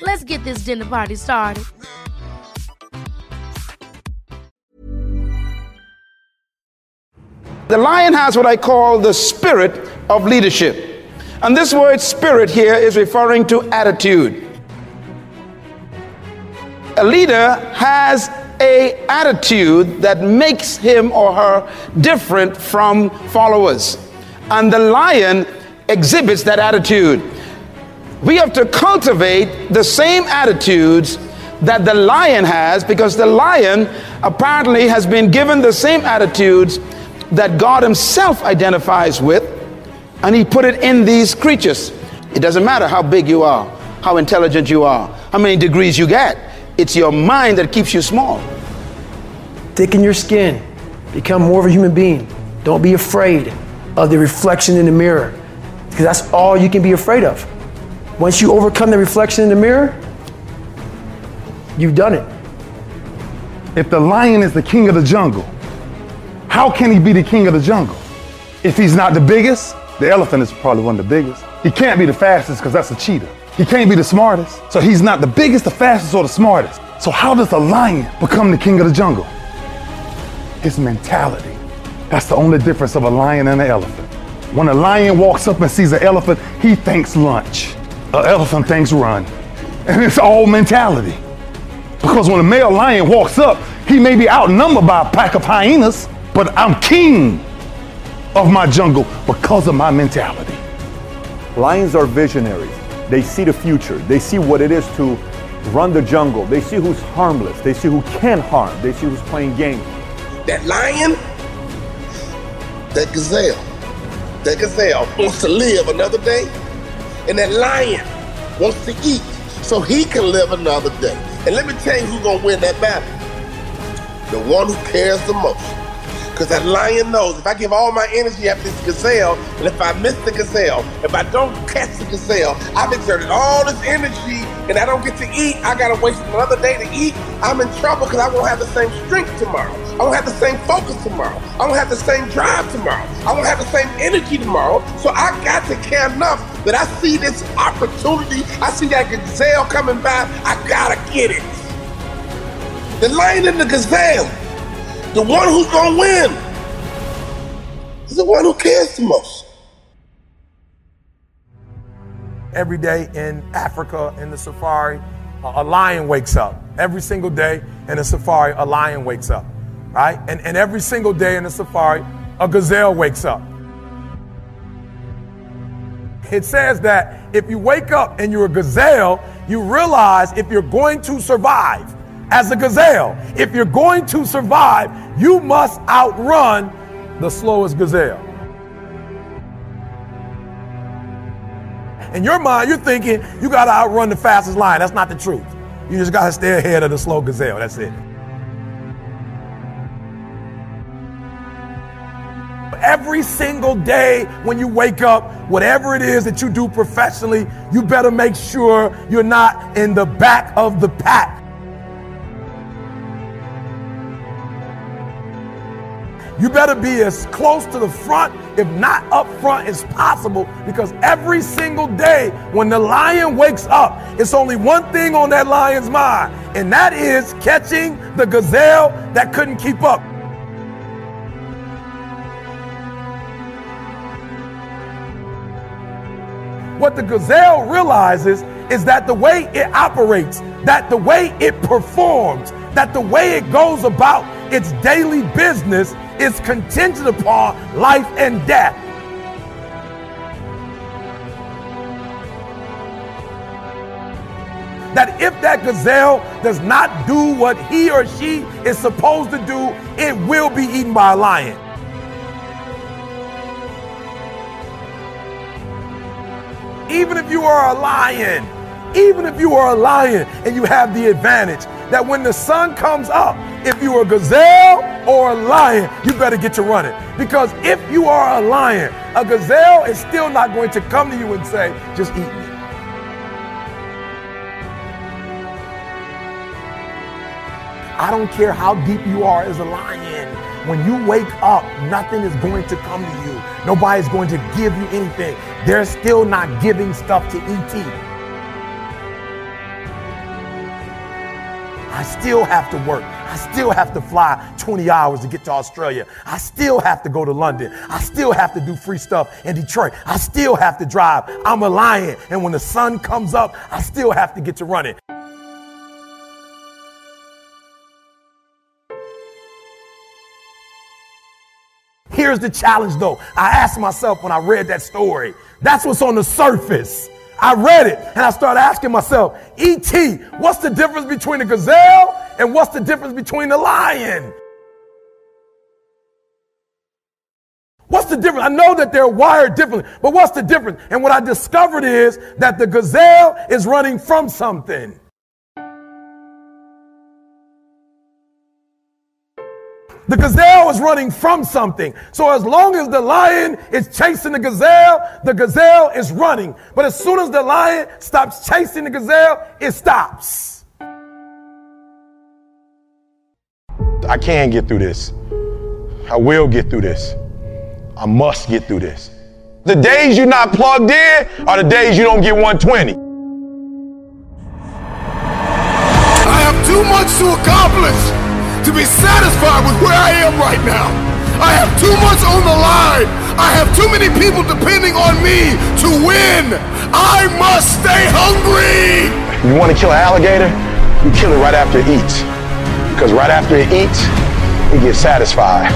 Let's get this dinner party started. The lion has what I call the spirit of leadership. And this word spirit here is referring to attitude. A leader has a attitude that makes him or her different from followers. And the lion exhibits that attitude. We have to cultivate the same attitudes that the lion has because the lion apparently has been given the same attitudes that God Himself identifies with, and He put it in these creatures. It doesn't matter how big you are, how intelligent you are, how many degrees you get, it's your mind that keeps you small. Thicken your skin, become more of a human being. Don't be afraid of the reflection in the mirror, because that's all you can be afraid of. Once you overcome the reflection in the mirror, you've done it. If the lion is the king of the jungle, how can he be the king of the jungle? If he's not the biggest, the elephant is probably one of the biggest. He can't be the fastest because that's a cheetah. He can't be the smartest. So he's not the biggest, the fastest, or the smartest. So how does a lion become the king of the jungle? His mentality. That's the only difference of a lion and an elephant. When a lion walks up and sees an elephant, he thinks lunch. An elephant thinks run. And it's all mentality. Because when a male lion walks up, he may be outnumbered by a pack of hyenas, but I'm king of my jungle because of my mentality. Lions are visionaries. They see the future. They see what it is to run the jungle. They see who's harmless. They see who can harm. They see who's playing games. That lion, that gazelle, that gazelle wants to live another day, and that lion wants to eat so he can live another day. And let me tell you who's gonna win that battle. The one who cares the most. Because that lion knows if I give all my energy after this gazelle, and if I miss the gazelle, if I don't catch the gazelle, I've exerted all this energy and I don't get to eat, I gotta waste another day to eat. I'm in trouble because I won't have the same strength tomorrow. I won't have the same focus tomorrow. I won't have the same drive tomorrow. I won't have the same energy tomorrow. So I got to care enough that I see this opportunity. I see that gazelle coming by. I gotta get it. The lion and the gazelle the one who's to win is the one who cares the most. Every day in Africa, in the safari, a lion wakes up. Every single day in the safari, a lion wakes up. Right? And, and every single day in the safari, a gazelle wakes up. It says that if you wake up and you're a gazelle, you realize if you're going to survive, as a gazelle. If you're going to survive, you must outrun the slowest gazelle. In your mind, you're thinking you got to outrun the fastest lion. That's not the truth. You just got to stay ahead of the slow gazelle. That's it. every single day when you wake up, whatever it is that you do professionally, you better make sure you're not in the back of the pack. You better be as close to the front, if not up front, as possible because every single day when the lion wakes up, it's only one thing on that lion's mind, and that is catching the gazelle that couldn't keep up. What the gazelle realizes is that the way it operates, that the way it performs, that the way it goes about its daily business is contingent upon life and death. That if that gazelle does not do what he or she is supposed to do, it will be eaten by a lion. Even if you are a lion, even if you are a lion and you have the advantage that when the sun comes up, if you are a gazelle or a lion, you better get to running. Because if you are a lion, a gazelle is still not going to come to you and say, just eat me. I don't care how deep you are as a lion. When you wake up, nothing is going to come to you. Nobody's going to give you anything. They're still not giving stuff to ET. I still have to work. I still have to fly 20 hours to get to Australia. I still have to go to London. I still have to do free stuff in Detroit. I still have to drive. I'm a lion. And when the sun comes up, I still have to get to running. Here's the challenge though. I asked myself when I read that story, that's what's on the surface. I read it and I started asking myself, E.T., what's the difference between a gazelle and what's the difference between a lion? What's the difference? I know that they're wired differently, but what's the difference? And what I discovered is that the gazelle is running from something. The gazelle is running from something. So as long as the lion is chasing the gazelle, the gazelle is running. But as soon as the lion stops chasing the gazelle, it stops. I can get through this. I will get through this. I must get through this. The days you're not plugged in are the days you don't get 120. I have too much to accomplish to be satisfied with where I am right now. I have too much on the line. I have too many people depending on me to win. I must stay hungry. You want to kill an alligator? You kill it right after it eats. Because right after it eats, it gets satisfied.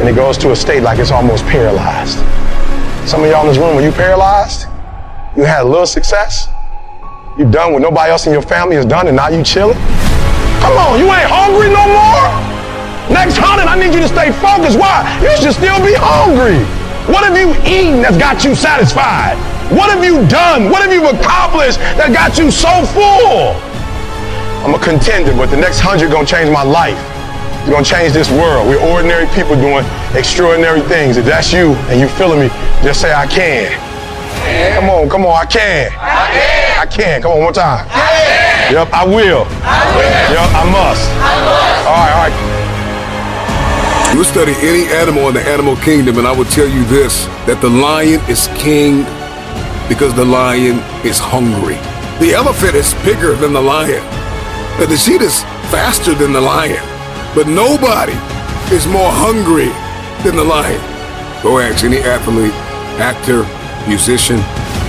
And it goes to a state like it's almost paralyzed. Some of y'all in this room, are you paralyzed? You had a little success? You done what nobody else in your family has done and now you chilling? Come on, you ain't hungry no more? Next hunting, I need you to stay focused. Why? You should still be hungry. What have you eaten that's got you satisfied? What have you done? What have you accomplished that got you so full? I'm a contender, but the next hundred gonna change my life. It's gonna change this world. We're ordinary people doing extraordinary things. If that's you and you feeling me, just say I can. Come on, come on, I can. I can. I can. Come on, one more time. Yep, I will. I will. Yep, I must. I must. All right, all right. You study any animal in the animal kingdom, and I will tell you this that the lion is king because the lion is hungry. The elephant is bigger than the lion. The cheetah is faster than the lion. But nobody is more hungry than the lion. Go ask any athlete, actor, musician,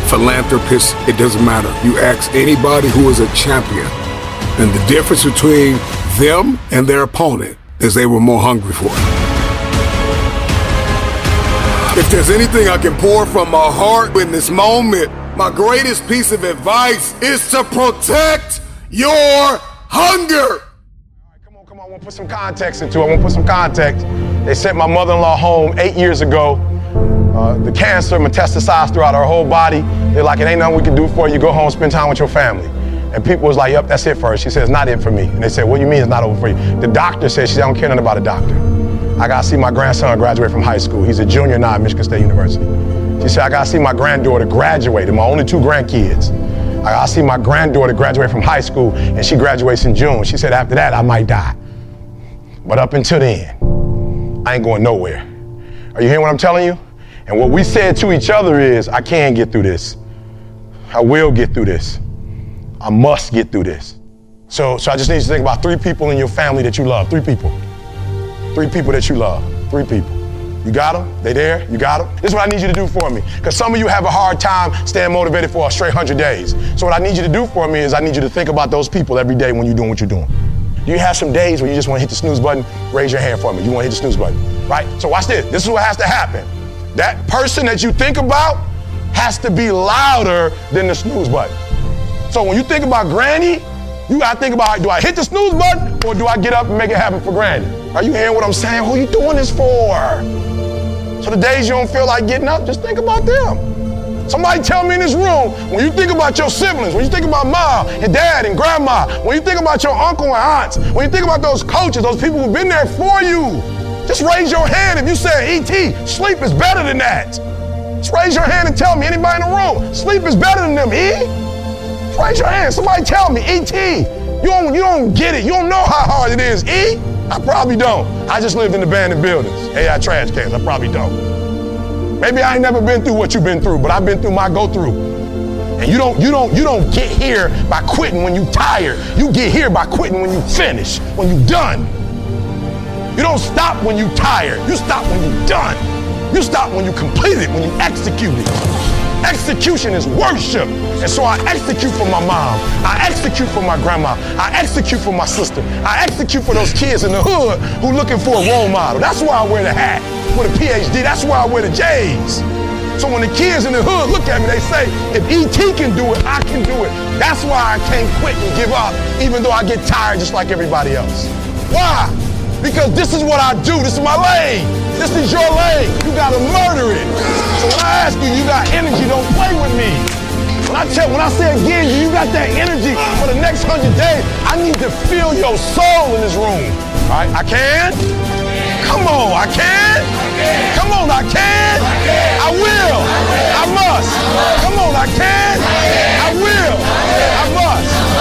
philanthropist, it doesn't matter. You ask anybody who is a champion, and the difference between them and their opponent is they were more hungry for it. If there's anything I can pour from my heart in this moment, my greatest piece of advice is to protect your hunger. Come on, come on. I want to put some context into it. I want to put some context. They sent my mother in law home eight years ago uh, the cancer metastasized throughout her whole body. They're like, it ain't nothing we can do for you. Go home, spend time with your family. And people was like, yep, that's it for her. She said, it's not it for me. And they said, what do you mean it's not over for you? The doctor said, she said, I don't care nothing about a doctor. I gotta see my grandson graduate from high school. He's a junior now at Michigan State University. She said, I gotta see my granddaughter graduate, and my only two grandkids. I gotta see my granddaughter graduate from high school, and she graduates in June. She said, after that, I might die. But up until then, I ain't going nowhere. Are you hearing what I'm telling you? And what we said to each other is, I can get through this. I will get through this. I must get through this. So, so I just need you to think about three people in your family that you love. Three people. Three people that you love. Three people. You got them? They there? You got them? This is what I need you to do for me. Because some of you have a hard time staying motivated for a straight 100 days. So what I need you to do for me is I need you to think about those people every day when you're doing what you're doing. Do you have some days where you just want to hit the snooze button? Raise your hand for me. You want to hit the snooze button, right? So watch this. This is what has to happen. That person that you think about has to be louder than the snooze button. So when you think about granny, you gotta think about do I hit the snooze button or do I get up and make it happen for granny? Are you hearing what I'm saying? Who you doing this for? So the days you don't feel like getting up, just think about them. Somebody tell me in this room, when you think about your siblings, when you think about mom and dad and grandma, when you think about your uncle and aunts, when you think about those coaches, those people who've been there for you, just raise your hand if you say, E.T., sleep is better than that. Just raise your hand and tell me, anybody in the room, sleep is better than them, E? Just raise your hand. Somebody tell me, E.T., you don't, you don't get it. You don't know how hard it is, E? I probably don't. I just lived in abandoned buildings, AI trash cans. I probably don't. Maybe I ain't never been through what you've been through, but I've been through my go through. And you don't, you don't, you don't get here by quitting when you tired. You get here by quitting when you finish, when you done. You don't stop when you're tired. You stop when you're done. You stop when you complete it, when you execute it. Execution is worship. And so I execute for my mom. I execute for my grandma. I execute for my sister. I execute for those kids in the hood who looking for a role model. That's why I wear the hat with a PhD. That's why I wear the J's. So when the kids in the hood look at me, they say, if ET can do it, I can do it. That's why I can't quit and give up, even though I get tired just like everybody else. Why? Because this is what I do. This is my lane. This is your lane. You gotta murder it. So when I ask you, you got energy, don't play with me. When I tell, when I say again, you got that energy for the next hundred days, I need to feel your soul in this room. All right, I can? Come on, I can? Come on, I can? I will. I must. Come on, I can? I will. I must.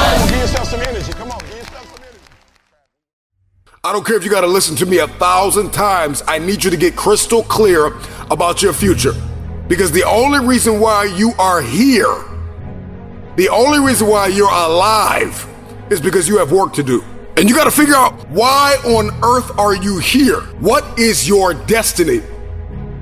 I don't care if you got to listen to me a thousand times. I need you to get crystal clear about your future. Because the only reason why you are here, the only reason why you're alive is because you have work to do. And you got to figure out why on earth are you here? What is your destiny?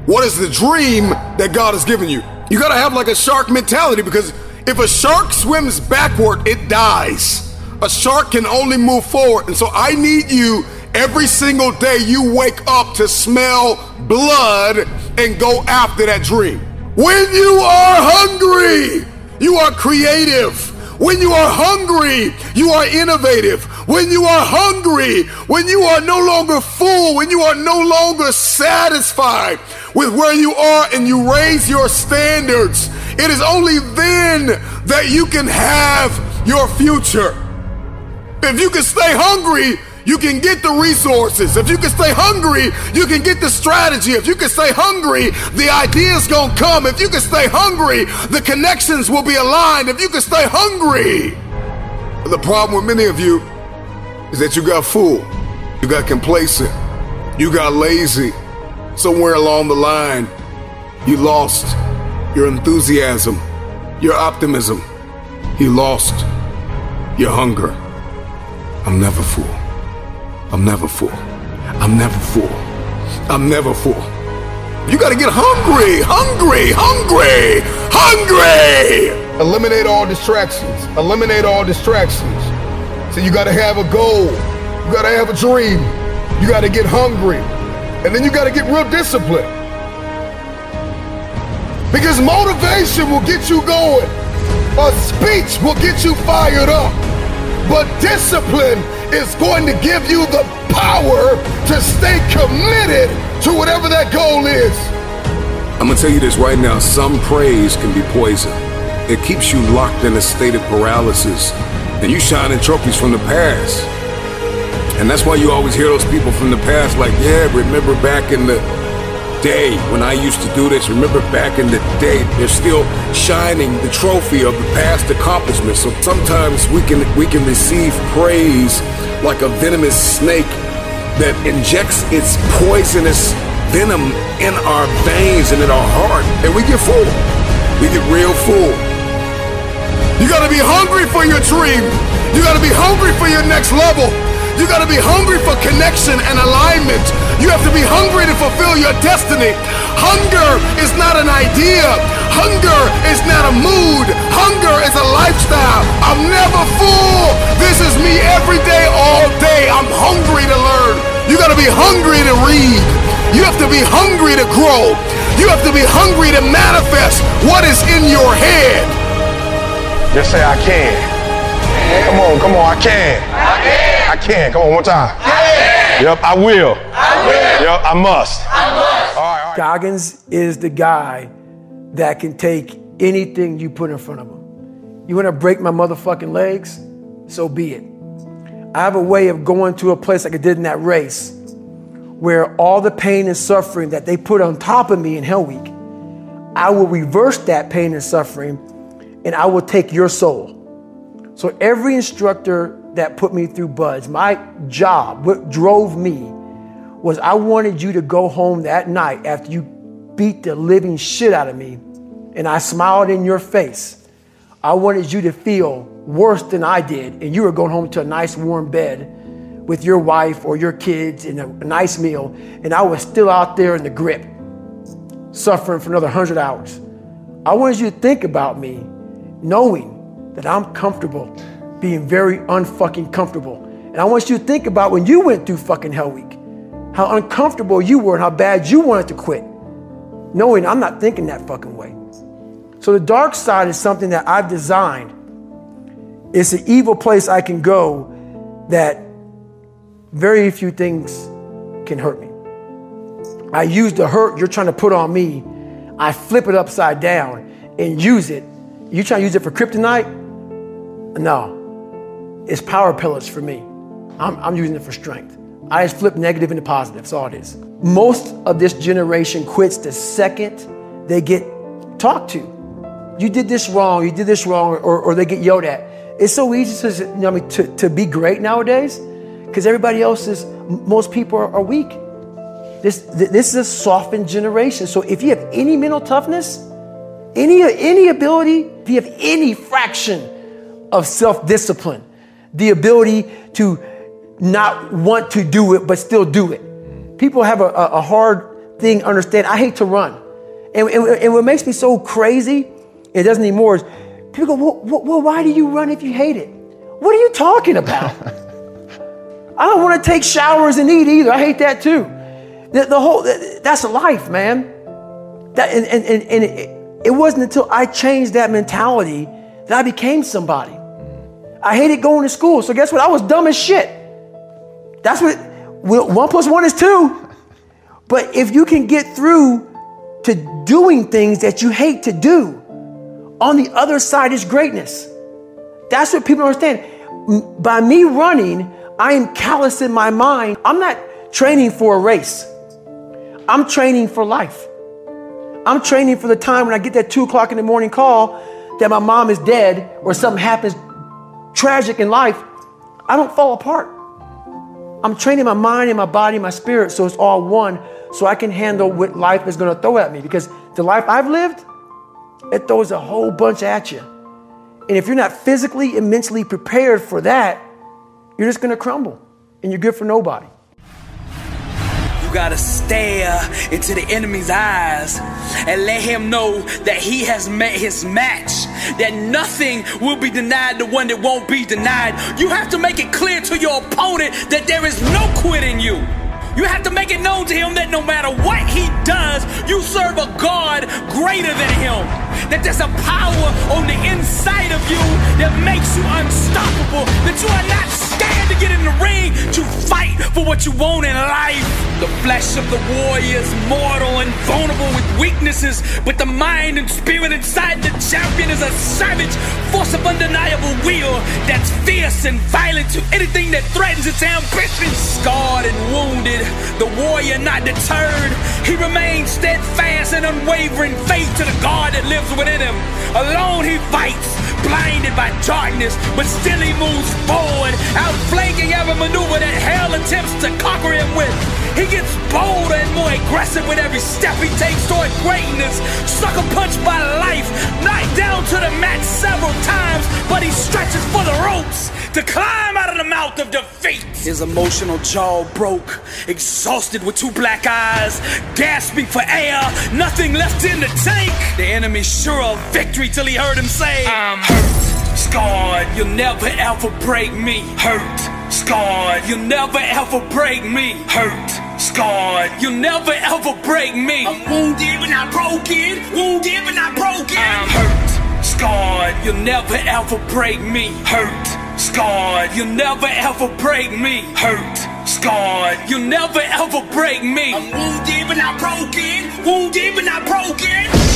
What is the dream that God has given you? You got to have like a shark mentality because if a shark swims backward, it dies. A shark can only move forward. And so I need you every single day you wake up to smell blood and go after that dream. When you are hungry, you are creative. When you are hungry, you are innovative. When you are hungry, when you are no longer full, when you are no longer satisfied with where you are and you raise your standards, it is only then that you can have your future. If you can stay hungry, you can get the resources. If you can stay hungry, you can get the strategy. If you can stay hungry, the ideas gonna come. If you can stay hungry, the connections will be aligned. If you can stay hungry. The problem with many of you is that you got full, you got complacent, you got lazy. Somewhere along the line, you lost your enthusiasm, your optimism. You lost your hunger. I'm never full. I'm never full. I'm never full. I'm never full. You gotta get hungry, hungry, hungry, hungry. Eliminate all distractions. Eliminate all distractions. So you gotta have a goal. You gotta have a dream. You gotta get hungry. And then you gotta get real disciplined. Because motivation will get you going. A speech will get you fired up. But discipline is going to give you the power to stay committed to whatever that goal is. I'm gonna tell you this right now some praise can be poison. It keeps you locked in a state of paralysis, and you shining trophies from the past. And that's why you always hear those people from the past like, yeah, remember back in the day when I used to do this. Remember back in the day, they're still shining the trophy of the past accomplishments. So sometimes we can we can receive praise like a venomous snake that injects its poisonous venom in our veins and in our heart, and we get full. We get real full. You gotta be hungry for your dream. You gotta be hungry for your next level. You gotta be hungry for connection and alignment. You have to be hungry to fulfill your destiny. Hunger is not an idea. Hunger is not a mood. Hunger is a lifestyle. I'm never full. This is me every day, all day. I'm hungry to learn. You gotta be hungry to read. You have to be hungry to grow. You have to be hungry to manifest what is in your head. Just say I can. Come on, come on, I can. I can. I can. Come on, one time. I can. Yep, I will. I will. Yep, I must. I must. All right, all right. Goggins is the guy that can take anything you put in front of him. You want to break my motherfucking legs? So be it. I have a way of going to a place like I did in that race where all the pain and suffering that they put on top of me in Hell Week, I will reverse that pain and suffering and I will take your soul. So every instructor that put me through BUD/S, my job, what drove me was I wanted you to go home that night after you beat the living shit out of me and I smiled in your face. I wanted you to feel worse than I did and you were going home to a nice warm bed with your wife or your kids and a, nice meal and I was still out there in the grip suffering for another 100 hours. I wanted you to think about me knowing that I'm comfortable being very unfucking comfortable. And I want you to think about when you went through fucking Hell Week, how uncomfortable you were and how bad you wanted to quit, knowing I'm not thinking that fucking way. So the dark side is something that I've designed. It's an evil place I can go that very few things can hurt me. I use the hurt you're trying to put on me, I flip it upside down and use it. You trying to use it for kryptonite? No. It's power pillars for me. I'm, I'm using it for strength. I just flip negative into positive. That's all it is. Most of this generation quits the second they get talked to. You did this wrong, you did this wrong, or, or they get yelled at. It's so easy to, you know, I mean, to, to be great nowadays because everybody else is, most people are, are weak. This, this is a softened generation. So if you have any mental toughness, any, any ability, if you have any fraction of self discipline, the ability to not want to do it but still do it. People have a, a, hard thing understand. I hate to run. And, and, and, what makes me so crazy, it doesn't anymore, is people go, well, well, why do you run if you hate it? What are you talking about? I don't want to take showers and eat either. I hate that too. The, the whole, that's life, man. That, and and, and, and it, it wasn't until I changed that mentality that I became somebody. I hated going to school. So guess what? I was dumb as shit. That's what one plus one is two. But if you can get through to doing things that you hate to do, on the other side is greatness. That's what people understand. By me running, I am callous in my mind. I'm not training for a race. I'm training for life. I'm training for the time when I get that two o'clock in the morning call that my mom is dead or something happens tragic in life. I don't fall apart. I'm training my mind and my body and my spirit so it's all one so I can handle what life is going to throw at me because the life I've lived, it throws a whole bunch at you. And if you're not physically and mentally prepared for that, you're just going to crumble and you're good for nobody. You gotta stare into the enemy's eyes and let him know that he has met his match, that nothing will be denied the one that won't be denied. You have to make it clear to your opponent that there is no quitting you. You have to make it known to him that no matter what he does, you serve a God greater than him. That there's a power on the inside of you that makes you unstoppable. That you are not scared to get in the ring to fight for what you want in life. The flesh of the warrior is mortal and vulnerable with weaknesses, but the mind and spirit inside the champion is a savage force of undeniable will that's fierce and violent to anything that threatens its ambition. Scarred and wounded, the warrior not deterred. He remains steadfast and unwavering faith to the God that lives within him. Alone he fights, blinded by darkness, but still he moves forward, outflanking every maneuver that hell attempts to conquer him with. He gets bolder and more aggressive with every step he takes toward greatness. Sucker punched by life, knocked down to the mat several times, but he stretches for the ropes to climb out of the mouth of defeat. His emotional jaw broke, exhausted with two black eyes, gasping for air, nothing left in the tank. The enemy sure of victory till he heard him say, I'm hurt, scarred, you'll never ever break me. Hurt, scarred, you'll never ever break me. Hurt, scarred, you'll never ever break me. I'm wounded but not broken, wounded but not broken. I'm hurt, scarred, you'll never ever break me. Hurt, scarred, you'll never ever break me. Hurt, scarred, you'll never ever break me. I'm wounded but not broken, wounded but not broken.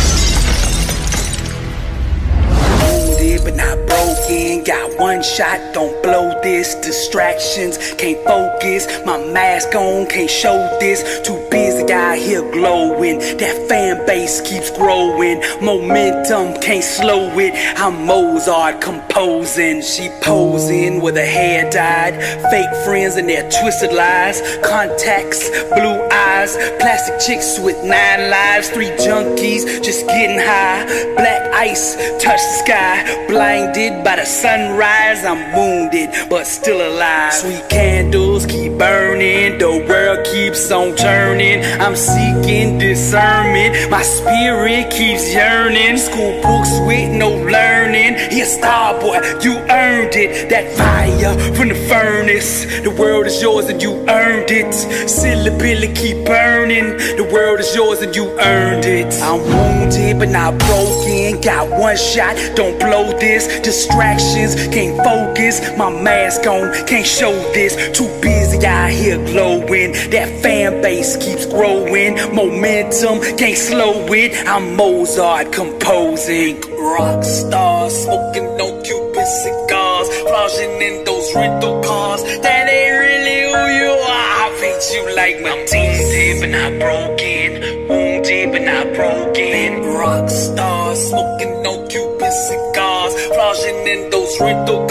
But not broken. Got one shot, don't blow this. Distractions, can't focus. My mask on, can't show this. Too busy out here glowing. That fan base keeps growing. Momentum, can't slow it. I'm Mozart composing. She posing with her hair dyed. Fake friends and their twisted lies. Contacts, blue eyes. Plastic chicks with nine lives. Three junkies just getting high. Black ice, touch the sky. Blinded by the sunrise. I'm wounded, but still alive. Sweet candles keep burning. The world keeps on turning. I'm seeking discernment. My spirit keeps yearning. School books with no learning. Here, star boy, you earned it. That fire from the furnace. The world is yours and you earned it. Silly Billy keep burning. The world is yours and you earned it. I'm wounded but not broken. Got one shot, don't blow this. Distractions, can't focus. My mask on, can't show this. Too busy out here glowing. That fan base keeps growing. Momentum, can't slow it. I'm Mozart composing. Rock star, smoking no Cuban cigars. Flashing in those rental cars. That ain't really who you are. I beat you like my dead but not broken. Wounded but not broken. Rock star, smoking no Cuban cigars. Flashing in those rental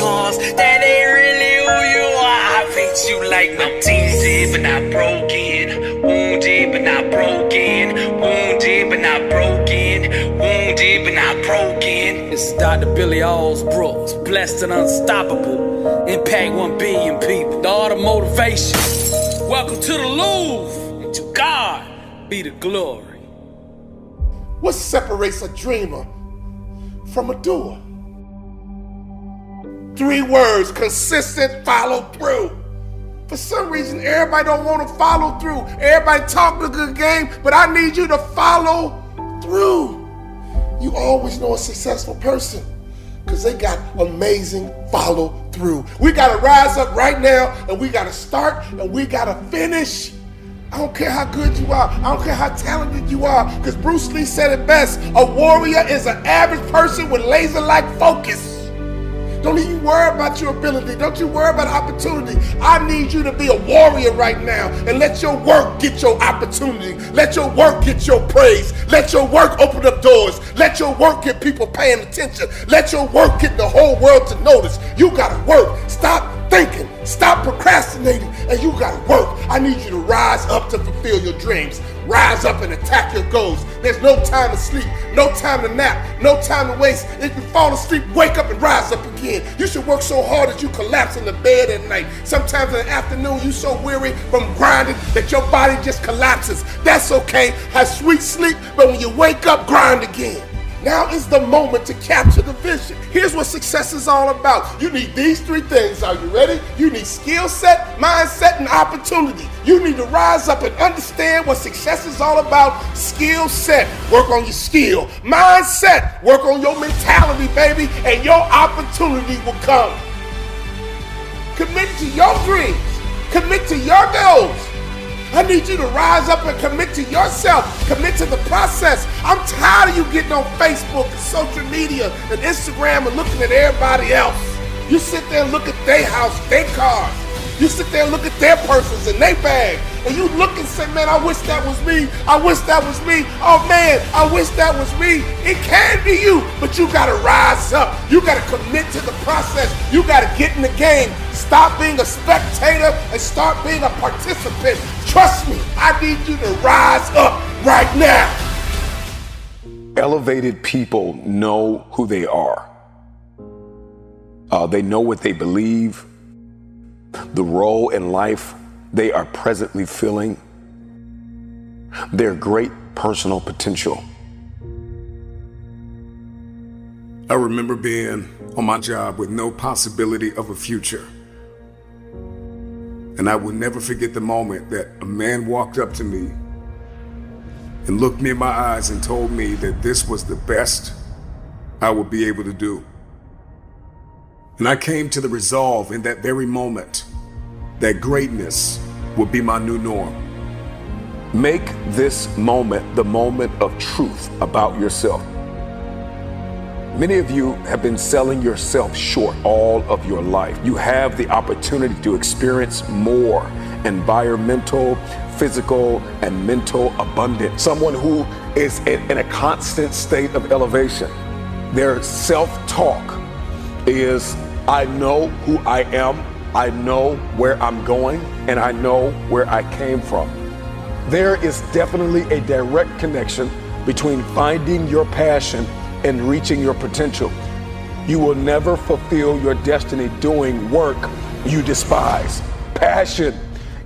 like my team's dead but not broken. Wounded but not broken. Wounded but not broken. Wounded but not broken. This is Dr. Billy Alsbrooks. Blessed and unstoppable. Impact 1 billion people. The art of motivation. Welcome to the Louvre. And to God be the glory. What separates a dreamer from a doer? Three words consistent follow through. For some reason, everybody don't want to follow through. Everybody talk a good game, but I need you to follow through. You always know a successful person because they got amazing follow through. We got to rise up right now and we got to start and we got to finish. I don't care how good you are. I don't care how talented you are. Because Bruce Lee said it best a warrior is an average person with laser like focus. Don't even worry about your ability. Don't you worry about opportunity. I need you to be a warrior right now and let your work get your opportunity. Let your work get your praise. Let your work open up doors. Let your work get people paying attention. Let your work get the whole world to notice. You got to work. Stop thinking. Stop procrastinating. And you got to work. I need you to rise up to fulfill your dreams. Rise up and attack your goals. There's no time to sleep, no time to nap, no time to waste. If you fall asleep, wake up and rise up again. You should work so hard that you collapse in the bed at night. Sometimes in the afternoon, you're so weary from grinding that your body just collapses. That's okay. Have sweet sleep, but when you wake up, grind again. Now is the moment to capture the vision. Here's what success is all about. You need these three things. Are you ready? You need skill set, mindset, and opportunity. You need to rise up and understand what success is all about. Skill set, work on your skill. Mindset, work on your mentality, baby, and your opportunity will come. Commit to your dreams, commit to your goals. I need you to rise up and commit to yourself, commit to the process. I'm tired of you getting on Facebook and social media and Instagram and looking at everybody else. You sit there and look at their house, their cars. You sit there and look at their purses and their bag, and you look and say, man, I wish that was me. I wish that was me. Oh man, I wish that was me. It can be you, but you gotta rise up. You gotta commit to the process. You gotta get in the game. Stop being a spectator and start being a participant. Trust me, I need you to rise up right now. Elevated people know who they are. Uh, they know what they believe, the role in life they are presently filling, their great personal potential. I remember being on my job with no possibility of a future. And I will never forget the moment that a man walked up to me and looked me in my eyes and told me that this was the best I would be able to do. And I came to the resolve in that very moment that greatness would be my new norm. Make this moment the moment of truth about yourself. Many of you have been selling yourself short all of your life. You have the opportunity to experience more environmental, physical, and mental abundance. Someone who is in, a constant state of elevation. Their self talk is I know who I am, I know where I'm going, and I know where I came from. There is definitely a direct connection between finding your passion and reaching your potential. You will never fulfill your destiny doing work you despise. Passion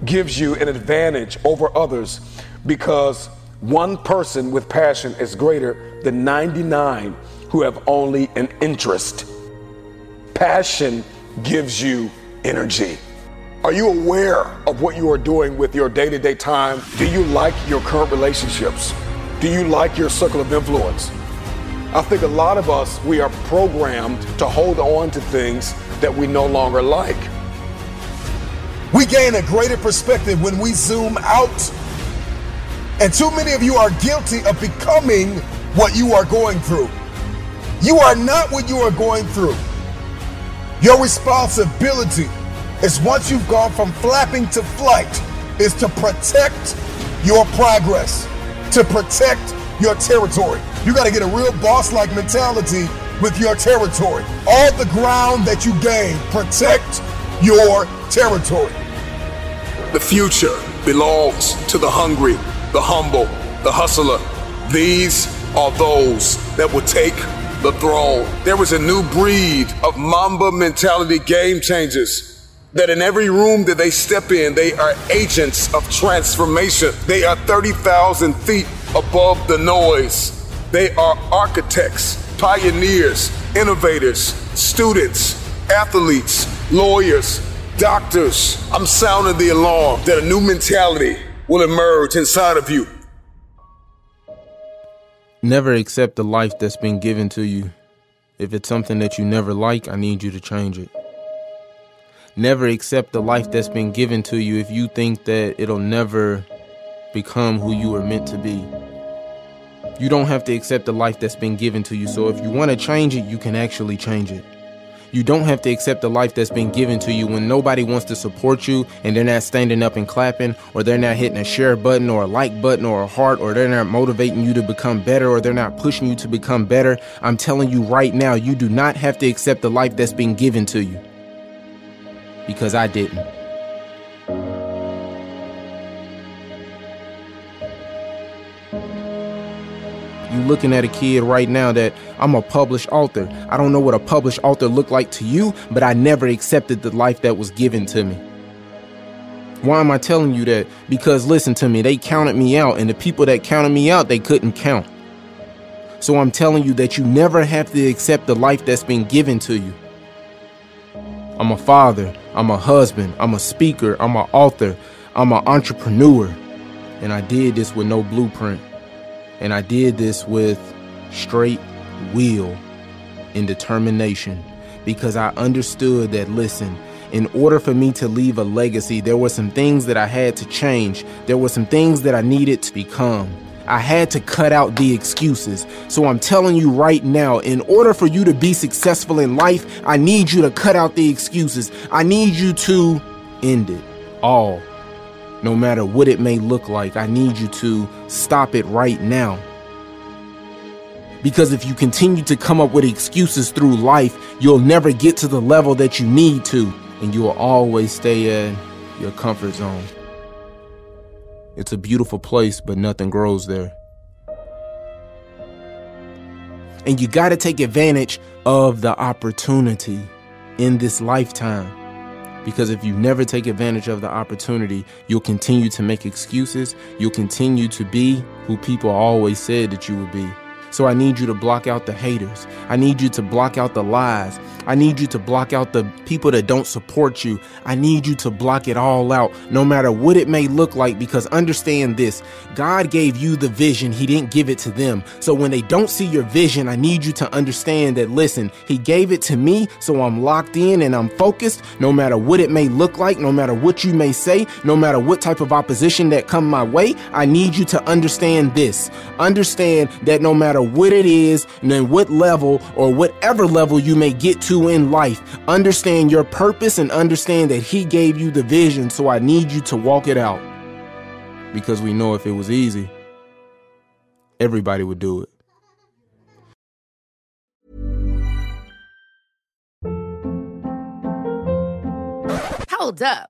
gives you an advantage over others because one person with passion is greater than 99 who have only an interest. Passion gives you energy. Are you aware of what you are doing with your day to day time? Do you like your current relationships? Do you like your circle of influence? I think a lot of us, we are programmed to hold on to things that we no longer like. We gain a greater perspective when we zoom out. And too many of you are guilty of becoming what you are going through. You are not what you are going through. Your responsibility is once you've gone from flapping to flight, is to protect your progress, to protect your territory. You got to get a real boss like mentality with your territory. All the ground that you gain, protect your territory. The future belongs to the hungry, the humble, the hustler. These are those that will take the throne. There was a new breed of Mamba mentality game changers. That in every room that they step in, they are agents of transformation. They are 30,000 feet above the noise. They are architects, pioneers, innovators, students, athletes, lawyers, doctors. I'm sounding the alarm that a new mentality will emerge inside of you. Never accept the life that's been given to you. If it's something that you never like, I need you to change it. Never accept the life that's been given to you if you think that it'll never become who you were meant to be. You don't have to accept the life that's been given to you. So if you want to change it, you can actually change it. You don't have to accept the life that's been given to you when nobody wants to support you and they're not standing up and clapping, or they're not hitting a share button or a like button or a heart, or they're not motivating you to become better, or they're not pushing you to become better. I'm telling you right now, you do not have to accept the life that's been given to you. Because I didn't. You looking at a kid right now that I'm a published author. I don't know what a published author looked like to you, but I never accepted the life that was given to me. Why am I telling you that? Because listen to me, they counted me out, and the people that counted me out, they couldn't count. So I'm telling you that you never have to accept the life that's been given to you. I'm a father, I'm a husband, I'm a speaker, I'm an author, I'm an entrepreneur, and I did this with no blueprint. And I did this with straight will and determination because I understood that, listen, in order for me to leave a legacy, there were some things that I had to change. There were some things that I needed to become. I had to cut out the excuses. So I'm telling you right now, in order for you to be successful in life, I need you to cut out the excuses. I need you to end it all. No matter what it may look like, I need you to stop it right now. Because if you continue to come up with excuses through life, you'll never get to the level that you need to, and you will always stay in your comfort zone. It's a beautiful place, but nothing grows there. And you got to take advantage of the opportunity in this lifetime. Because if you never take advantage of the opportunity, you'll continue to make excuses. You'll continue to be who people always said that you would be. So I need you to block out the haters. I need you to block out the lies. I need you to block out the people that don't support you. I need you to block it all out, no matter what it may look like, because understand this God gave you the vision, He didn't give it to them. So when they don't see your vision, I need you to understand that, listen, He gave it to me, so I'm locked in and I'm focused, no matter what it may look like, no matter what you may say, no matter what type of opposition that come my way. I need you to understand this. Understand that no matter what it is, and then what level or whatever level you may get to in life, understand your purpose and understand that He gave you the vision. So I need you to walk it out. Because we know if it was easy, everybody would do it. Hold up.